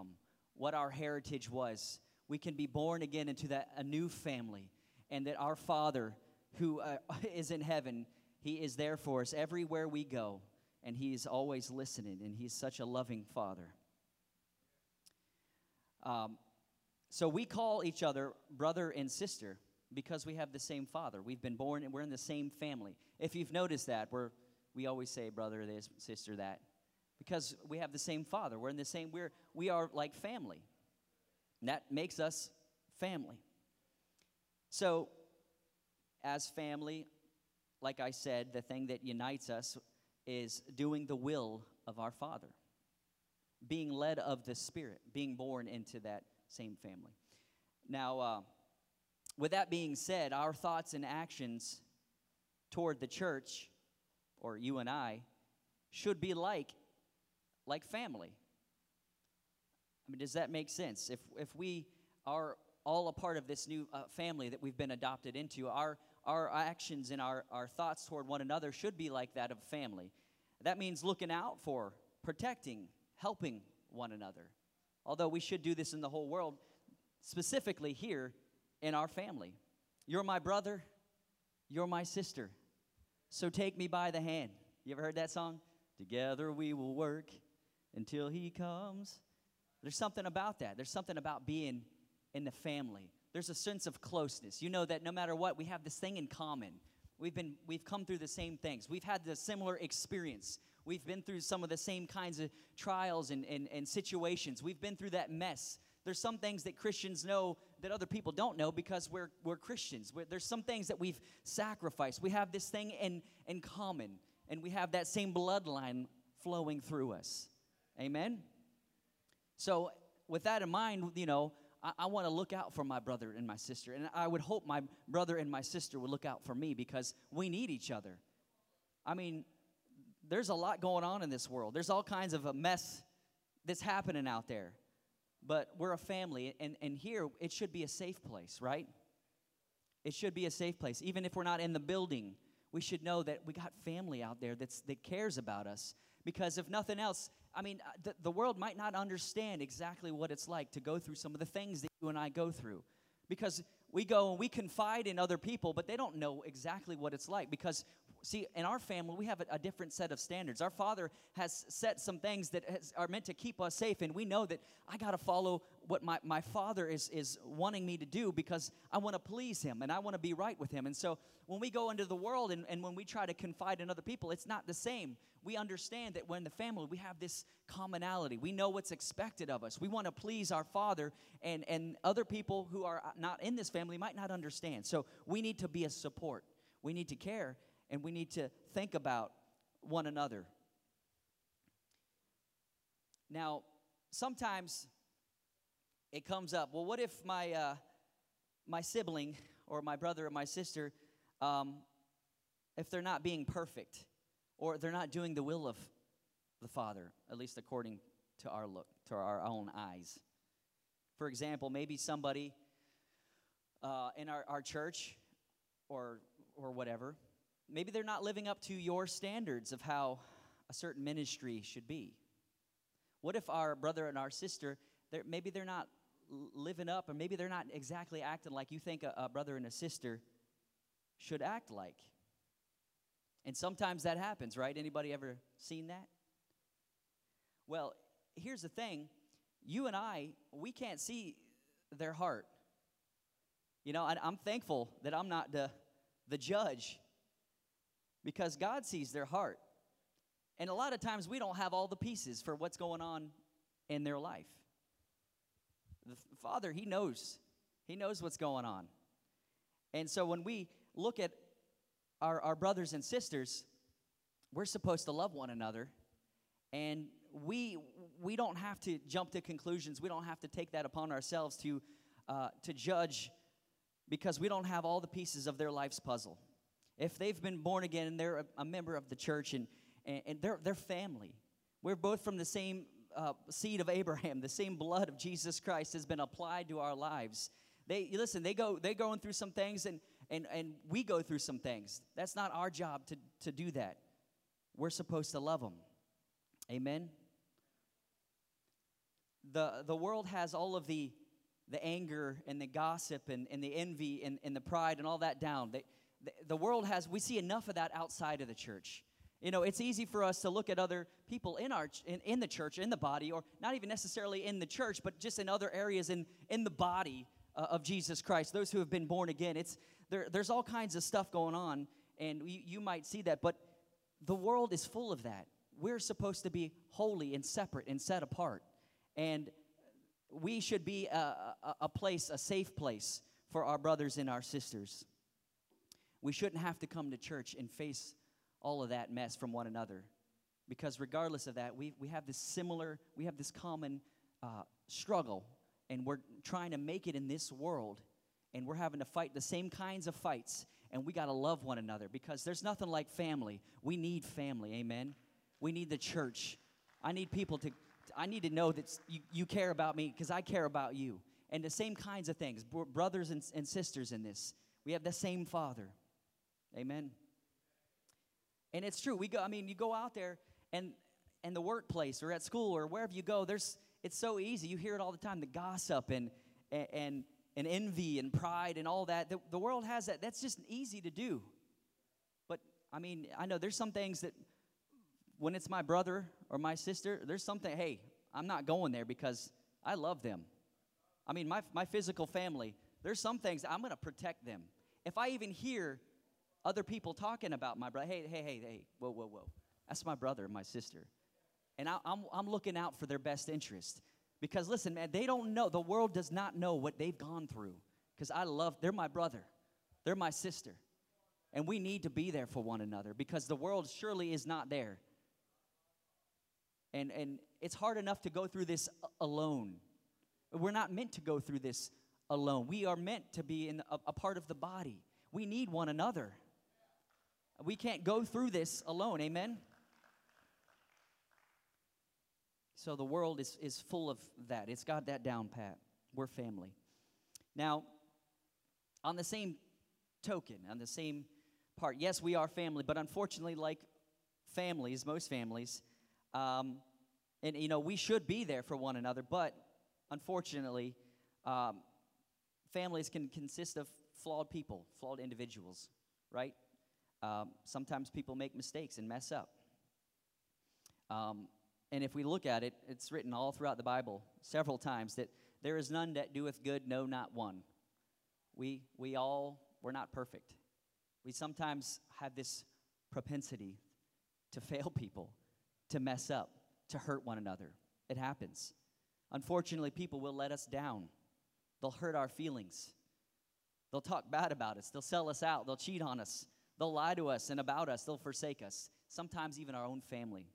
from, what our heritage was. We can be born again into that a new family, and that our Father, who uh, is in heaven, He is there for us everywhere we go, and He is always listening, and He's such a loving Father. Um, so we call each other brother and sister because we have the same father. We've been born and we're in the same family. If you've noticed that, we're we always say brother this, sister that, because we have the same father. We're in the same. We're we are like family. And that makes us family. So, as family, like I said, the thing that unites us is doing the will of our Father, being led of the Spirit, being born into that same family. Now, uh, with that being said, our thoughts and actions toward the church, or you and I, should be like like family. I mean, does that make sense? If if we are all a part of this new uh, family that we've been adopted into, our our actions and our, our thoughts toward one another should be like that of family. That means looking out for, protecting, helping one another. Although we should do this in the whole world, specifically here in our family. You're my brother, you're my sister. So take me by the hand. You ever heard that song? Together we will work until he comes. There's something about that. There's something about being in the family. There's a sense of closeness. You know that no matter what, we have this thing in common. We've been we've come through the same things. We've had the similar experience. We've been through some of the same kinds of trials and, and, and situations. We've been through that mess. There's some things that Christians know that other people don't know because we're, we're Christians. We're, there's some things that we've sacrificed. We have this thing in, in common, and we have that same bloodline flowing through us. Amen? So, with that in mind, you know, I, I want to look out for my brother and my sister. And I would hope my brother and my sister would look out for me because we need each other. I mean, there's a lot going on in this world. There's all kinds of a mess that's happening out there. But we're a family, and, and here it should be a safe place, right? It should be a safe place. Even if we're not in the building, we should know that we got family out there that's, that cares about us. Because if nothing else, I mean, uh, the, the world might not understand exactly what it's like to go through some of the things that you and I go through. Because we go and we confide in other people, but they don't know exactly what it's like because see, in our family, we have a, a, different set of standards. Our Father has set some things that has, are meant to keep us safe, and we know that I got to follow what my, my Father is, is wanting me to do because I want to please Him and I want to be right with Him. And so when we go into the world and, and when we try to confide in other people, it's not the same. We understand that when the family, we have this commonality. We know what's expected of us. We want to please our Father, and, and other people who are not in this family might not understand. So we need to be a support. We need to care and we need to think about one another. Now, sometimes it comes up well, what if my, uh, my sibling or my brother or my sister, um, if they're not being perfect or they're not doing the will of the Father, at least according to our look, to our own eyes? For example, maybe somebody uh, in our, our church or, or whatever maybe they're not living up to your standards of how a certain ministry should be. What if our brother and our sister, they're, maybe they're not living up, or maybe they're not exactly acting like you think a, a brother and a sister should act like? And sometimes that happens, right? Anybody ever seen that? Well, here's the thing you and I, we can't see their heart. You know, I'm thankful that I'm not the, the judge because God sees their heart. And a lot of times we don't have all the pieces for what's going on in their life. The Father, He knows. He knows what's going on. And so when we look at our, our brothers and sisters, we're supposed to love one another. And we, we don't have to jump to conclusions. We don't have to take that upon ourselves to, uh, to judge because we don't have all the pieces of their life's puzzle if they've been born again and they're a, a member of the church and, and, and, they're, they're family, we're both from the same uh, seed of Abraham, the same blood of Jesus Christ has been applied to our lives. They listen, they go, they're going through some things and, and, and we go through some things. That's not our job to, to do that. We're supposed to love them. Amen. the, the world has all of the, the anger and the gossip and, and the envy and, and the pride and all that down. They, the, world has, we see enough of that outside of the church. You know, it's easy for us to look at other people in our in, in the church, in the body, or not even necessarily in the church, but just in other areas in in the body uh, of Jesus Christ. Those who have been born again. It's there. There's all kinds of stuff going on, and you, you might see that, but the world is full of that. We're supposed to be holy and separate and set apart, and we should be a, a, a place, a safe place for our brothers and our sisters. We shouldn't have to come to church and face all of that mess from one another. Because regardless of that, we, we have this similar, we have this common uh, struggle, and we're trying to make it in this world, and we're having to fight the same kinds of fights, and we got to love one another because there's nothing like family. We need family, amen? We need the church. I need people to, I need to know that you, you care about me because I care about you. And the same kinds of things, brothers and, and sisters in this. We have the same Father. Amen. And it's true. We go, I mean, you go out there and and the workplace or at school or wherever you go, there's it's so easy. You hear it all the time, the gossip and and and envy and pride and all that. The, the world has that. That's just easy to do. But I mean, I know there's some things that when it's my brother or my sister, there's something, hey, I'm not going there because I love them. I mean, my, my physical family, there's some things I'm going to protect them. If I even hear other people talking about my brother. Hey, hey, hey, hey, whoa, whoa, whoa. That's my brother my sister. And I, I'm, I'm looking out for their best interest. Because listen, man, they don't know, the world does not know what they've gone through. Because I love, they're my brother, they're my sister. And we need to be there for one another because the world surely is not there. And, and it's hard enough to go through this alone. We're not meant to go through this alone. We are meant to be in a, a part of the body. We need one another. We can't go through this alone. Amen? So the world is, is full of that. It's got that down pat. We're family. Now, on the same token, on the same part, yes, we are family, but unfortunately, like families, most families, um, and you know, we should be there for one another, but unfortunately, um, families can consist of flawed people, flawed individuals, right? Um, sometimes people make mistakes and mess up. Um, and if we look at it, it's written all throughout the Bible several times that there is none that doeth good, no, not one. We, we all, we're not perfect. We sometimes have this propensity to fail people, to mess up, to hurt one another. It happens. Unfortunately, people will let us down, they'll hurt our feelings. They'll talk bad about us, they'll sell us out, they'll cheat on us, They'll lie to us and about us. They'll forsake us, sometimes even our own family.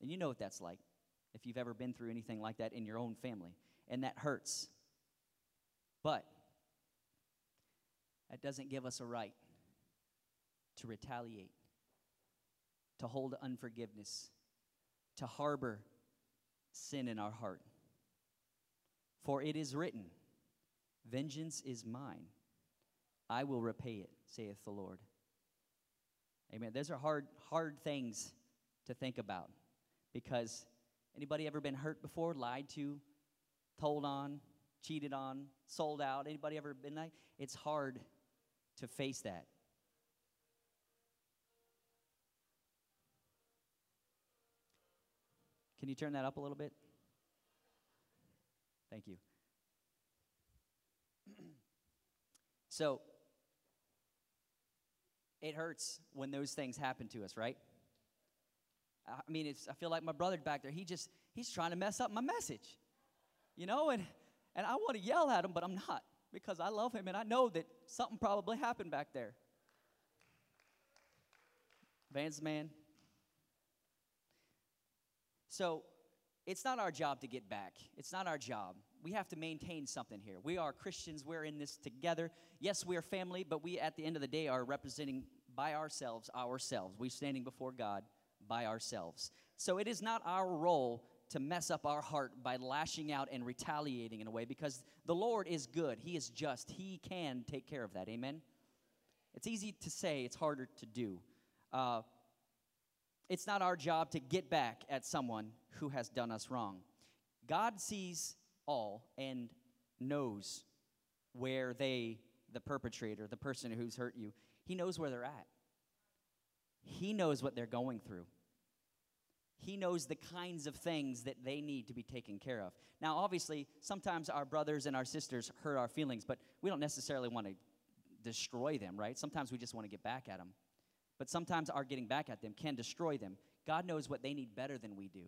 And you know what that's like if you've ever been through anything like that in your own family. And that hurts. But that doesn't give us a right to retaliate, to hold unforgiveness, to harbor sin in our heart. For it is written, Vengeance is mine, I will repay it, saith the Lord. Amen. Those are hard, hard things to think about because anybody ever been hurt before, lied to, told on, cheated on, sold out? Anybody ever been like? It's hard to face that. Can you turn that up a little bit? Thank you. so, it hurts when those things happen to us, right? I mean, it's, I feel like my brother back there, he just, he's trying to mess up my message, you know, and, and I want to yell at him, but I'm not because I love him and I know that something probably happened back there. Vance man. So it's not our job to get back. It's not our job. We have to maintain something here. We are Christians. We're in this together. Yes, we are family, but we, at the end of the day, are representing by ourselves ourselves. We're standing before God by ourselves. So it is not our role to mess up our heart by lashing out and retaliating in a way because the Lord is good. He is just. He can take care of that. Amen? It's easy to say, it's harder to do. Uh, it's not our job to get back at someone who has done us wrong. God sees all and knows where they, the perpetrator, the person who's hurt you, he knows where they're at. He knows what they're going through. He knows the kinds of things that they need to be taken care of. Now, obviously, sometimes our brothers and our sisters hurt our feelings, but we don't necessarily want to destroy them, right? Sometimes we just want to get back at them. But sometimes our getting back at them can destroy them. God knows what they need better than we do.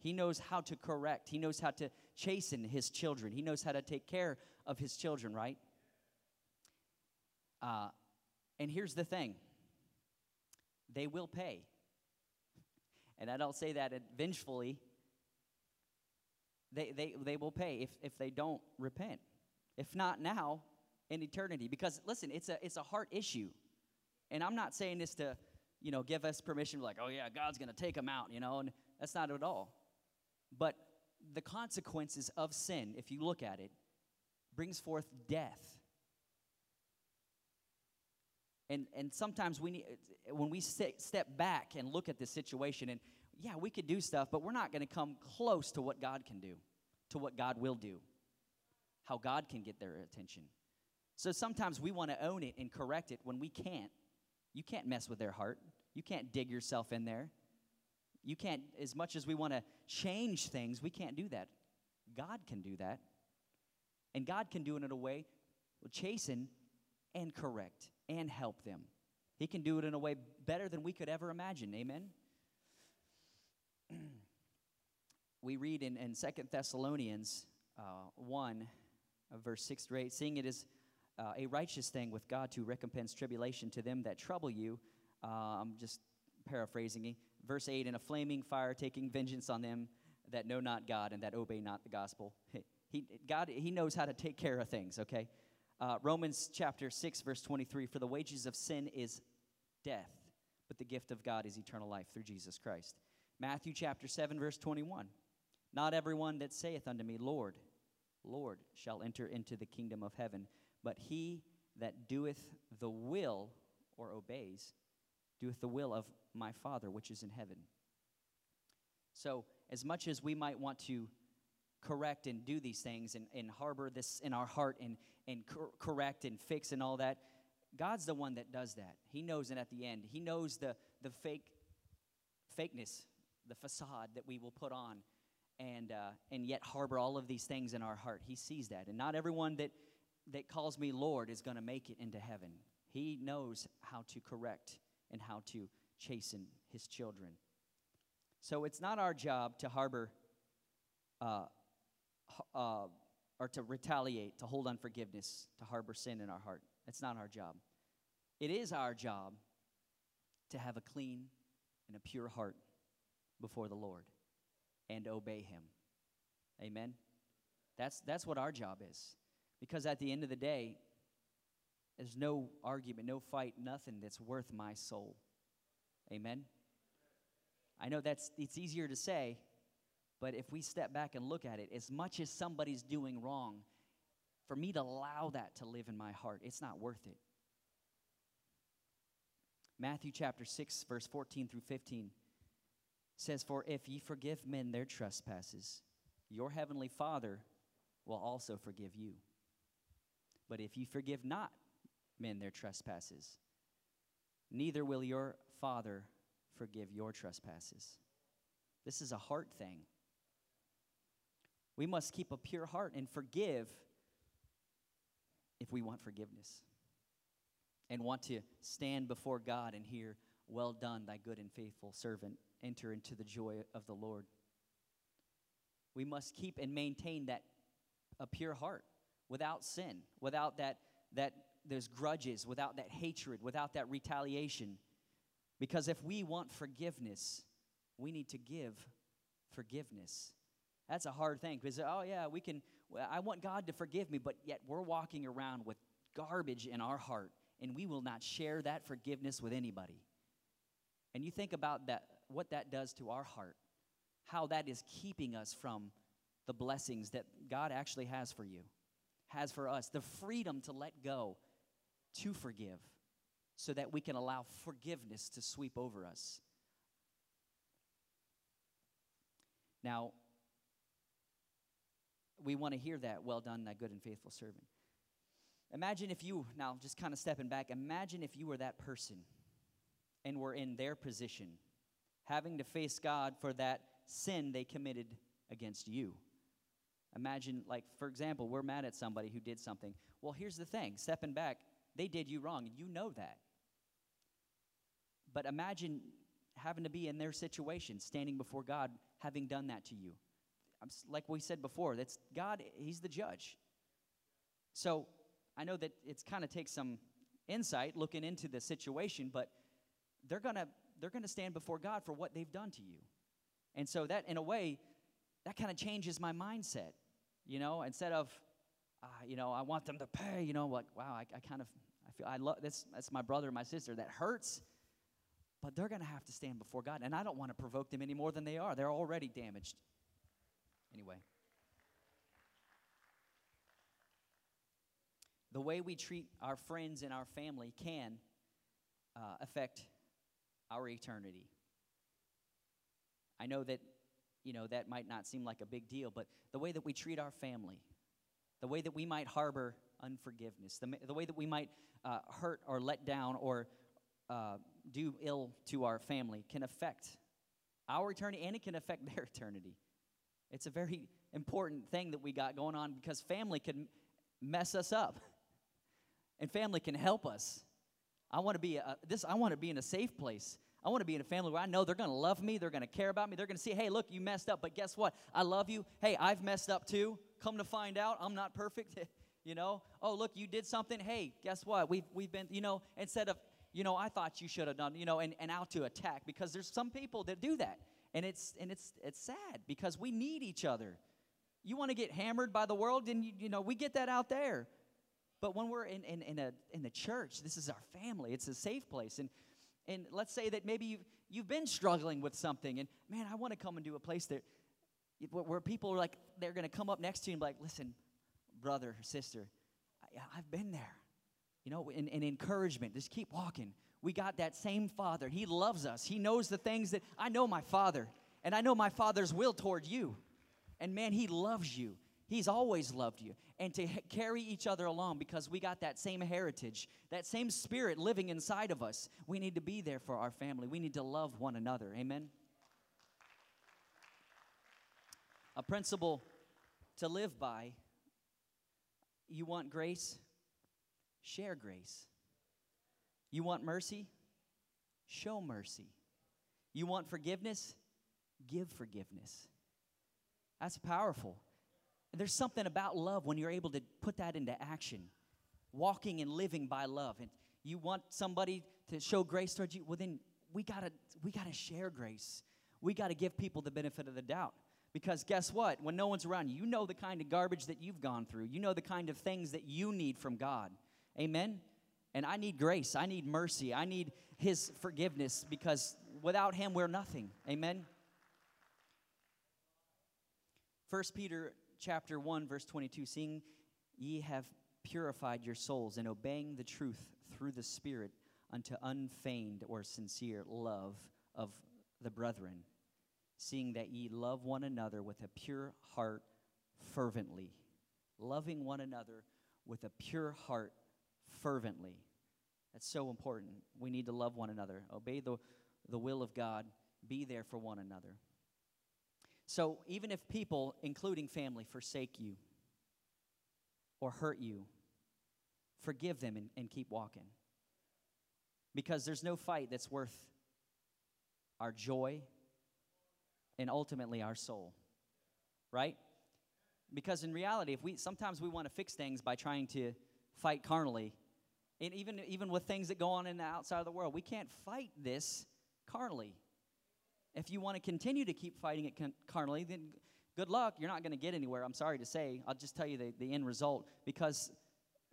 He knows how to correct, He knows how to chasten His children, He knows how to take care of His children, right? Uh, and here's the thing they will pay. And I don't say that vengefully. They, they, they will pay if, if they don't repent. If not now, in eternity. Because listen, it's a, it's a heart issue. And I'm not saying this to, you know, give us permission, like, oh yeah, God's going to take them out, you know, and that's not at all. But the consequences of sin, if you look at it, brings forth death. And, and sometimes we need, when we step back and look at this situation, and yeah, we could do stuff, but we're not going to come close to what God can do, to what God will do, how God can get their attention. So sometimes we want to own it and correct it when we can't. You can't mess with their heart, you can't dig yourself in there. You can't, as much as we want to change things, we can't do that. God can do that. And God can do it in a way, chasten and correct and help them. He can do it in a way better than we could ever imagine. Amen? we read in, in 2 Thessalonians uh, 1, uh, verse 6 to 8, seeing it is uh, a righteous thing with God to recompense tribulation to them that trouble you. Uh, I'm just paraphrasing. Verse 8, in a flaming fire, taking vengeance on them that know not God and that obey not the gospel. He, God, he knows how to take care of things, okay? Uh, Romans chapter 6, verse 23 For the wages of sin is death, but the gift of God is eternal life through Jesus Christ. Matthew chapter 7, verse 21 Not everyone that saith unto me, Lord, Lord, shall enter into the kingdom of heaven, but he that doeth the will or obeys, doeth the will of my Father which is in heaven. So, as much as we might want to correct and do these things and, and harbor this in our heart and, and cor- correct and fix and all that. God's the one that does that. He knows it at the end. He knows the, the fake fakeness, the facade that we will put on and, uh, and yet harbor all of these things in our heart. He sees that. And not everyone that, that calls me Lord is going to make it into heaven. He knows how to correct and how to chasten his children. So it's not our job to harbor uh, uh, or to retaliate, to hold unforgiveness, to harbor sin in our heart. That's not our job. It is our job to have a clean and a pure heart before the Lord and obey Him. Amen? That's, that's what our job is. Because at the end of the day, there's no argument, no fight, nothing that's worth my soul. Amen? I know that's it's easier to say, but if we step back and look at it, as much as somebody's doing wrong, for me to allow that to live in my heart, it's not worth it. Matthew chapter 6, verse 14 through 15 says, For if ye forgive men their trespasses, your heavenly Father will also forgive you. But if ye forgive not men their trespasses, neither will your Father forgive your trespasses. This is a heart thing. We must keep a pure heart and forgive if we want forgiveness and want to stand before God and hear, Well done, thy good and faithful servant. Enter into the joy of the Lord. We must keep and maintain that a pure heart without sin, without that, that there's grudges, without that hatred, without that retaliation. Because if we want forgiveness, we need to give forgiveness. That's a hard thing because, oh, yeah, we can, I want God to forgive me, but yet we're walking around with garbage in our heart and we will not share that forgiveness with anybody. And you think about that, what that does to our heart, how that is keeping us from the blessings that God actually has for you, has for us, the freedom to let go, to forgive, so that we can allow forgiveness to sweep over us. Now, we want to hear that, well done, thy good and faithful servant. Imagine if you, now just kind of stepping back, imagine if you were that person and were in their position, having to face God for that sin they committed against you. Imagine, like, for example, we're mad at somebody who did something. Well, here's the thing stepping back, they did you wrong, and you know that. But imagine having to be in their situation, standing before God, having done that to you. Like we said before, that's God, He's the judge. So I know that it's kind of takes some insight looking into the situation, but they're gonna they're gonna stand before God for what they've done to you. And so that in a way, that kind of changes my mindset. You know, instead of uh, you know, I want them to pay, you know, like, wow, I, I kind of I feel I love that's that's my brother, my sister. That hurts. But they're gonna have to stand before God. And I don't want to provoke them any more than they are. They're already damaged. Anyway. The way we treat our friends and our family can uh, affect our eternity. I know that, you know, that might not seem like a big deal, but the way that we treat our family, the way that we might harbor unforgiveness, the, the way that we might uh, hurt or let down or uh, do ill to our family can affect our eternity and it can affect their eternity. It's a very important thing that we got going on because family can mess us up and family can help us. I want to be a, this. I want to be in a safe place. I want to be in a family where I know they're going to love me. They're going to care about me. They're going to see, hey, look, you messed up, but guess what? I love you. Hey, I've messed up too. Come to find out, I'm not perfect. you know. Oh, look, you did something. Hey, guess what? We've we've been. You know, instead of you know, I thought you should have done. You know, and and out to attack because there's some people that do that, and it's and it's it's sad because we need each other. You want to get hammered by the world, and you, you know we get that out there. But when we're in, in, in, a, in the church, this is our family. It's a safe place. And, and let's say that maybe you've, you've been struggling with something. And man, I want to come into a place that, where people are like, they're going to come up next to you and be like, listen, brother sister, I, I've been there. You know, and, in encouragement, just keep walking. We got that same Father. He loves us. He knows the things that I know my Father, and I know my Father's will toward you. And man, He loves you. He's always loved you. And to carry each other along because we got that same heritage, that same spirit living inside of us, we need to be there for our family. We need to love one another. Amen? A principle to live by you want grace? Share grace. You want mercy? Show mercy. You want forgiveness? Give forgiveness. That's powerful. There's something about love when you're able to put that into action, walking and living by love. And you want somebody to show grace towards you, well, then we gotta we gotta share grace. We gotta give people the benefit of the doubt. Because guess what? When no one's around you, you know the kind of garbage that you've gone through. You know the kind of things that you need from God. Amen? And I need grace. I need mercy. I need His forgiveness because without Him, we're nothing. Amen? First Peter chapter 1, verse 22 Seeing ye have purified your souls in obeying the truth through the Spirit unto unfeigned or sincere love of the brethren, seeing that ye love one another with a pure heart fervently. Loving one another with a pure heart fervently. That's so important. We need to love one another, obey the, the will of God, be there for one another. So even if people, including family, forsake you or hurt you, forgive them and, and keep walking. Because there's no fight that's worth our joy and ultimately our soul. Right? Because in reality, if we sometimes we want to fix things by trying to fight carnally, and even even with things that go on in the outside of the world, we can't fight this carnally. If you want to continue to keep fighting it carnally, then good luck. You're not going to get anywhere. I'm sorry to say. I'll just tell you the, the end result because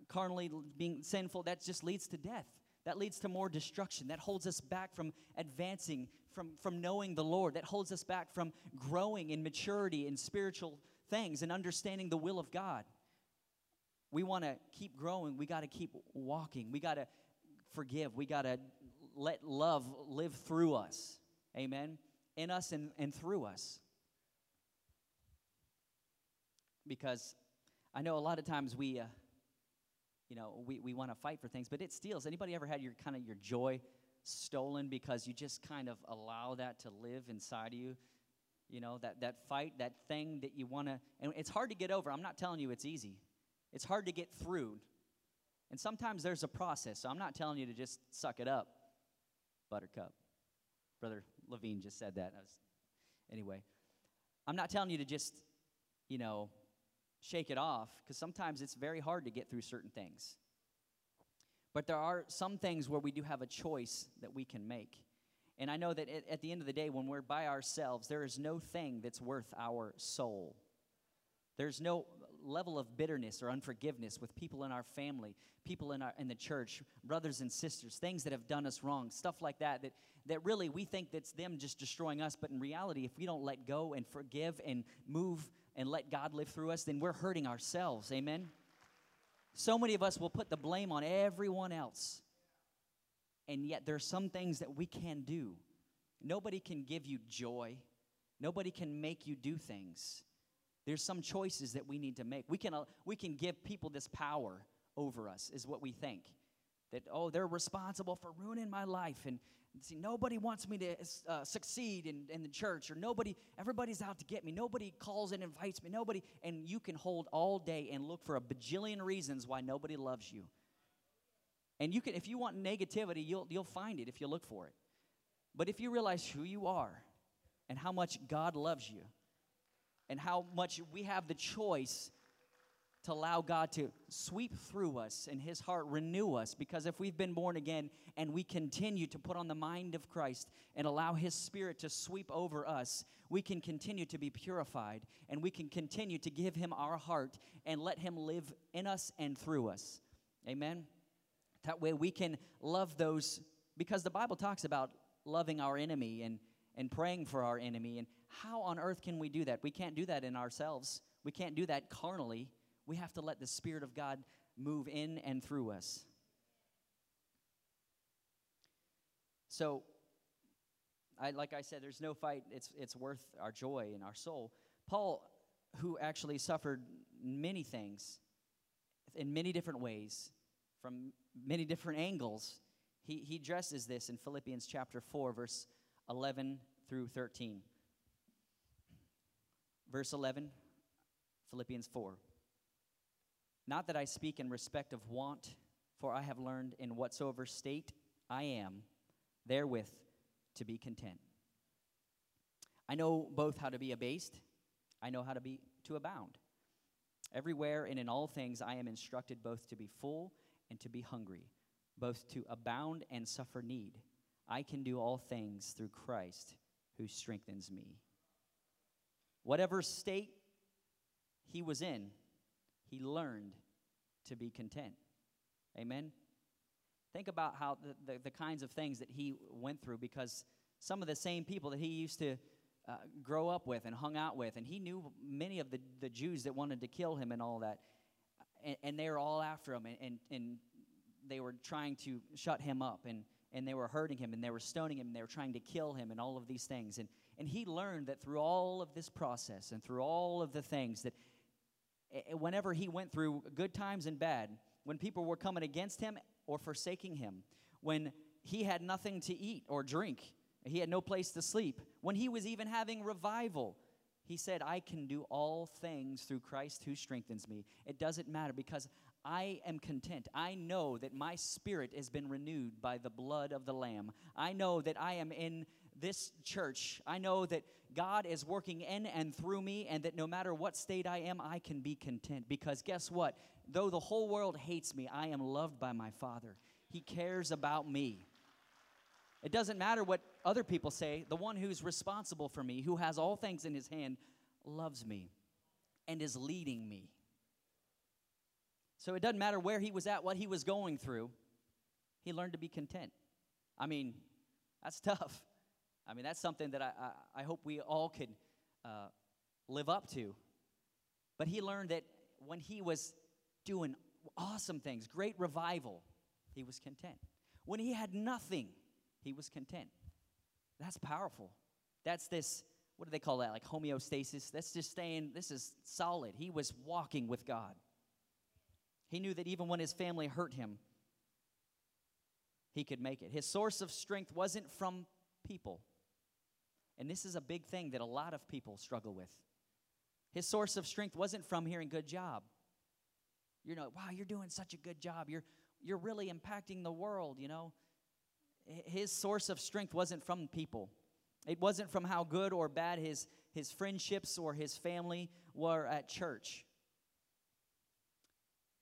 carnally being sinful, that just leads to death. That leads to more destruction. That holds us back from advancing, from, from knowing the Lord. That holds us back from growing in maturity in spiritual things and understanding the will of God. We want to keep growing. We got to keep walking. We got to forgive. We got to let love live through us. Amen in us and, and through us. because I know a lot of times we, uh, you know, we, we want to fight for things, but it steals. Anybody ever had your kind of your joy stolen because you just kind of allow that to live inside of you? You know, that, that fight, that thing that you want to, and it's hard to get over. I'm not telling you it's easy. It's hard to get through. And sometimes there's a process, so I'm not telling you to just suck it up, buttercup. Brother Levine just said that. Was, anyway, I'm not telling you to just, you know, shake it off, because sometimes it's very hard to get through certain things. But there are some things where we do have a choice that we can make. And I know that at, at the end of the day, when we're by ourselves, there is no thing that's worth our soul. There's no level of bitterness or unforgiveness with people in our family, people in, our, in the church, brothers and sisters, things that have done us wrong, stuff like that, that, that really we think that's them just destroying us. But in reality, if we don't let go and forgive and move and let God live through us, then we're hurting ourselves. Amen? So many of us will put the blame on everyone else. And yet, there are some things that we can do. Nobody can give you joy, nobody can make you do things. There's some choices that we need to make. We can, uh, we can give people this power over us, is what we think. That, oh, they're responsible for ruining my life. And see, nobody wants me to uh, succeed in, in the church, or nobody, everybody's out to get me. Nobody calls and invites me. Nobody, and you can hold all day and look for a bajillion reasons why nobody loves you. And you can, if you want negativity, you'll, you'll find it if you look for it. But if you realize who you are and how much God loves you, and how much we have the choice to allow God to sweep through us and His heart renew us. Because if we've been born again and we continue to put on the mind of Christ and allow His Spirit to sweep over us, we can continue to be purified and we can continue to give Him our heart and let Him live in us and through us. Amen? That way we can love those, because the Bible talks about loving our enemy and, and praying for our enemy. And how on earth can we do that? We can't do that in ourselves. We can't do that carnally. We have to let the Spirit of God move in and through us. So, I, like I said, there's no fight. It's, it's worth our joy and our soul. Paul, who actually suffered many things in many different ways, from many different angles, he, he addresses this in Philippians chapter 4, verse 11 through 13. Verse 11, Philippians 4. Not that I speak in respect of want, for I have learned in whatsoever state I am, therewith to be content. I know both how to be abased, I know how to be to abound. Everywhere and in all things I am instructed both to be full and to be hungry, both to abound and suffer need. I can do all things through Christ who strengthens me. Whatever state he was in, he learned to be content. Amen? Think about how the, the, the, kinds of things that he went through because some of the same people that he used to uh, grow up with and hung out with, and he knew many of the, the Jews that wanted to kill him and all that, and, and they were all after him, and, and, and they were trying to shut him up, and, and they were hurting him, and they were stoning him, and they were trying to kill him, and all of these things. And, and he learned that through all of this process and through all of the things that whenever he went through good times and bad, when people were coming against him or forsaking him, when he had nothing to eat or drink, he had no place to sleep, when he was even having revival, he said, I can do all things through Christ who strengthens me. It doesn't matter because I am content. I know that my spirit has been renewed by the blood of the Lamb. I know that I am in this church, I know that God is working in and through me, and that no matter what state I am, I can be content. Because guess what? Though the whole world hates me, I am loved by my Father. He cares about me. It doesn't matter what other people say, the one who's responsible for me, who has all things in his hand, loves me and is leading me. So it doesn't matter where he was at, what he was going through, he learned to be content. I mean, that's tough. I mean, that's something that I, I, I hope we all could uh, live up to. But he learned that when he was doing awesome things, great revival, he was content. When he had nothing, he was content. That's powerful. That's this what do they call that? Like homeostasis. That's just staying, this is solid. He was walking with God. He knew that even when his family hurt him, he could make it. His source of strength wasn't from people. And this is a big thing that a lot of people struggle with. His source of strength wasn't from hearing good job. You know, wow, you're doing such a good job. You're you're really impacting the world, you know. His source of strength wasn't from people. It wasn't from how good or bad his his friendships or his family were at church.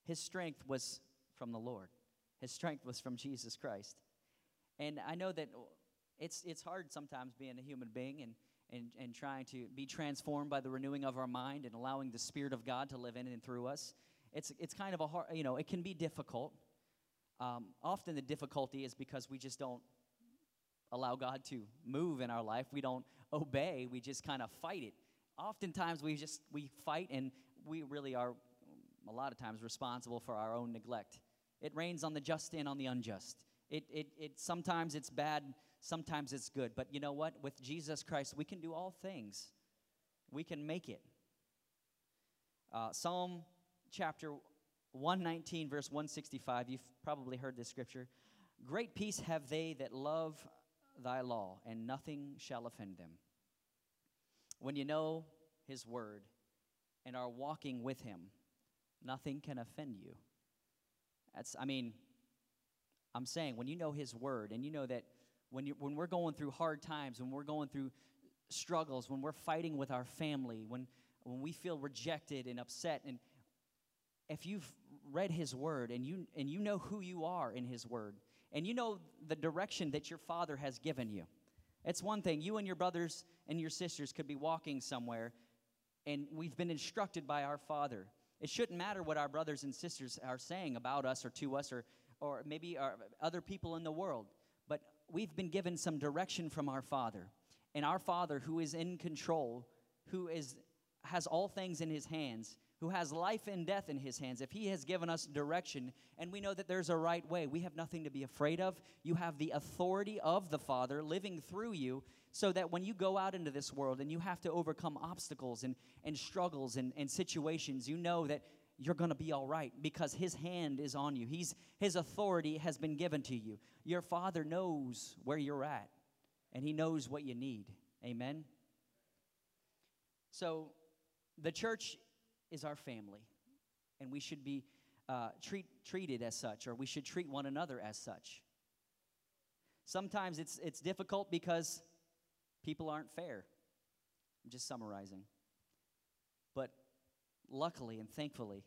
His strength was from the Lord. His strength was from Jesus Christ. And I know that it's, it's hard sometimes being a human being and, and, and trying to be transformed by the renewing of our mind and allowing the Spirit of God to live in and through us. It's, it's kind of a hard, you know, it can be difficult. Um, often the difficulty is because we just don't allow God to move in our life. We don't obey. We just kind of fight it. Oftentimes we just we fight and we really are a lot of times responsible for our own neglect. It rains on the just and on the unjust. It, it, it sometimes it's bad Sometimes it's good. But you know what? With Jesus Christ, we can do all things, we can make it. Uh, Psalm chapter 119, verse 165, you've probably heard this scripture. Great peace have they that love thy law, and nothing shall offend them. When you know his word and are walking with him, nothing can offend you. That's, I mean, I'm saying when you know his word and you know that when, you, when we're going through hard times, when we're going through struggles, when we're fighting with our family, when, when we feel rejected and upset, and if you've read His Word and you, and you know who you are in His Word, and you know the direction that your Father has given you, it's one thing. You and your brothers and your sisters could be walking somewhere, and we've been instructed by our Father. It shouldn't matter what our brothers and sisters are saying about us or to us or, or maybe other people in the world But we've been given some direction from our Father. And our Father, who is in control, who is, has all things in his hands, who has life and death in his hands, if he has given us direction and we know that there's a right way, we have nothing to be afraid of. You have the authority of the Father living through you so that when you go out into this world and you have to overcome obstacles and, and struggles and, and situations, you know that you're going to be all right because his hand is on you. He's, his authority has been given to you. Your father knows where you're at and he knows what you need. Amen. So the church is our family and we should be uh, treat, treated as such or we should treat one another as such. Sometimes it's, it's difficult because people aren't fair. I'm just summarizing. But luckily and thankfully,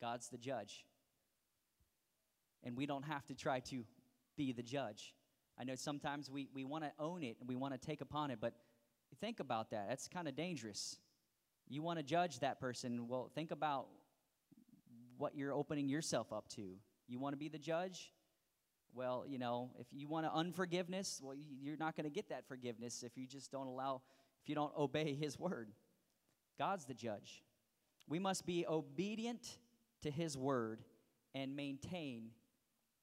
God's the judge. And we don't have to try to be the judge. I know sometimes we, we want to own it and we want to take upon it, but think about that. That's kind of dangerous. You want to judge that person. Well, think about what you're opening yourself up to. You want to be the judge? Well, you know, if you want to unforgiveness, well, you're not going to get that forgiveness if you just don't allow, if you don't obey His word. God's the judge. We must be obedient to His word and maintain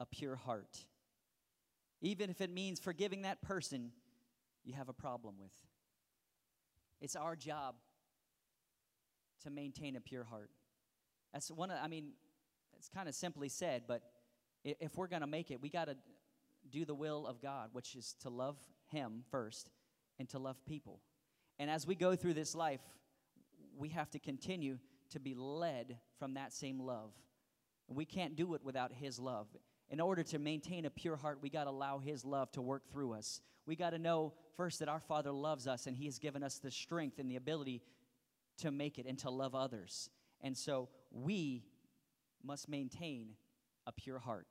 a pure heart. Even if it means forgiving that person you have a problem with. It's our job to maintain a pure heart. That's one of, I mean, it's kind of simply said, but if we're going to make it, we got to do the will of God, which is to love Him first and to love people. And as we go through this life, we have to continue to be led from that same love. We can't do it without His love. In order to maintain a pure heart, we got to allow His love to work through us. We got to know first that our Father loves us and He has given us the strength and the ability to make it and to love others. And so we must maintain a pure heart.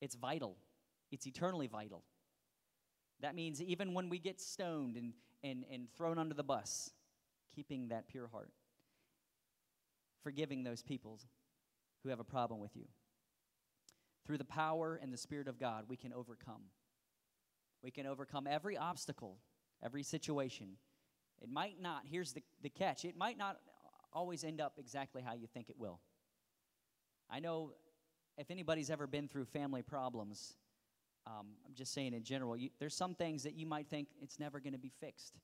It's vital, it's eternally vital. That means even when we get stoned and, and, and thrown under the bus, keeping that pure heart forgiving those people who have a problem with you. Through the power and the Spirit of God, we can overcome. We can overcome every obstacle, every situation. It might not, here's the, the catch, it might not always end up exactly how you think it will. I know if anybody's ever been through family problems, um, I'm just saying in general, you, there's some things that you might think it's never going to be fixed.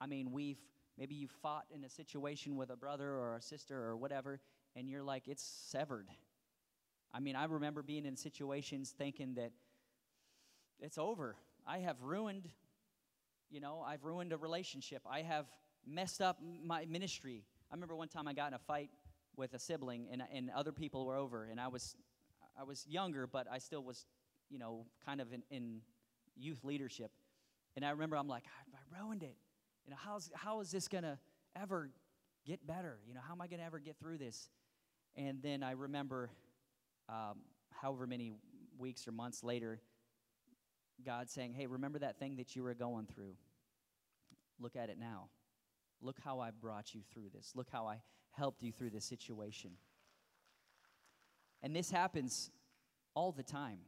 I mean, we've maybe you fought in a situation with a brother or a sister or whatever, and you're like, it's severed. I mean, I remember being in situations thinking that it's over. I have ruined, you know, I've ruined a relationship. I have messed up my ministry. I remember one time I got in a fight with a sibling, and, and other people were over, and I was, I was younger, but I still was, you know, kind of in, in youth leadership. And I remember I'm like, I, ruined it. You know, how's, how is this going to ever get better? You know, how am I going to ever get through this? And then I remember, um, however many weeks or months later, God saying, Hey, remember that thing that you were going through? Look at it now. Look how I brought you through this. Look how I helped you through this situation. And this happens all the time.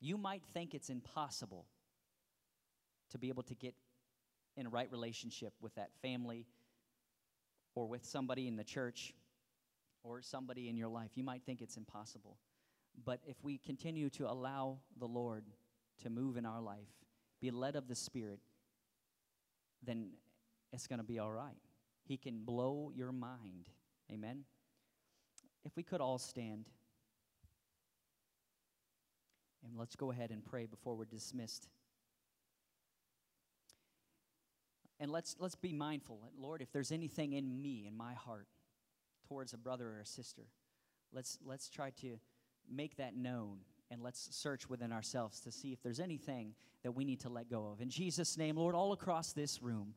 You might think it's impossible to be able to get in a right relationship with that family or with somebody in the church or somebody in your life. You might think it's impossible. But if we continue to allow the Lord to move in our life, be led of the Spirit, then it's going to be all right. He can blow your mind. Amen. If we could all stand. And let's go ahead and pray before we're dismissed. And let's let's be mindful, Lord, if there's anything in me, in my heart, towards a brother or a sister, let's let's try to make that known and let's search within ourselves to see if there's anything that we need to let go of. In Jesus' name, Lord, all across this room,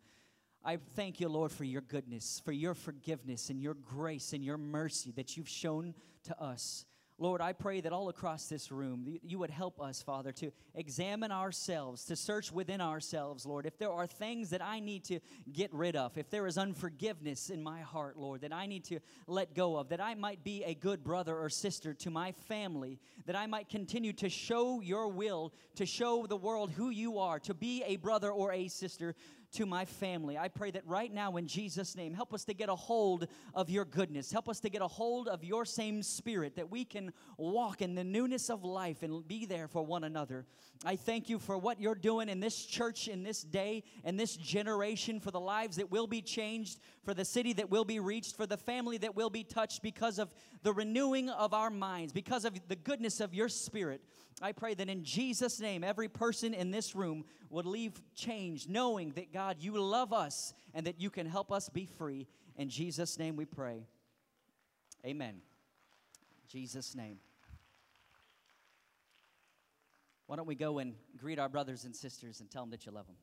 I thank you, Lord, for your goodness, for your forgiveness and your grace and your mercy that you've shown to us. Lord, I pray that all across this room, you would help us, Father, to examine ourselves, to search within ourselves, Lord. If there are things that I need to get rid of, if there is unforgiveness in my heart, Lord, that I need to let go of, that I might be a good brother or sister to my family, that I might continue to show your will, to show the world who you are, to be a brother or a sister to my family. I pray that right now, in Jesus' name, help us to get a hold of your goodness. Help us to get a hold of your same spirit that we can walk in the newness of life and be there for one another. I thank you for what you're doing in this church, in this day, in this generation, for the lives that will be changed, for the city that will be reached, for the family that will be touched because of the renewing of our minds, because of the goodness of your spirit. I pray that in Jesus' name, every person in this room would leave changed, knowing that God, you love us and that you can help us be free. In Jesus' name we pray. Amen. Jesus' name. Why don't we go and greet our brothers and sisters and tell them that you love them?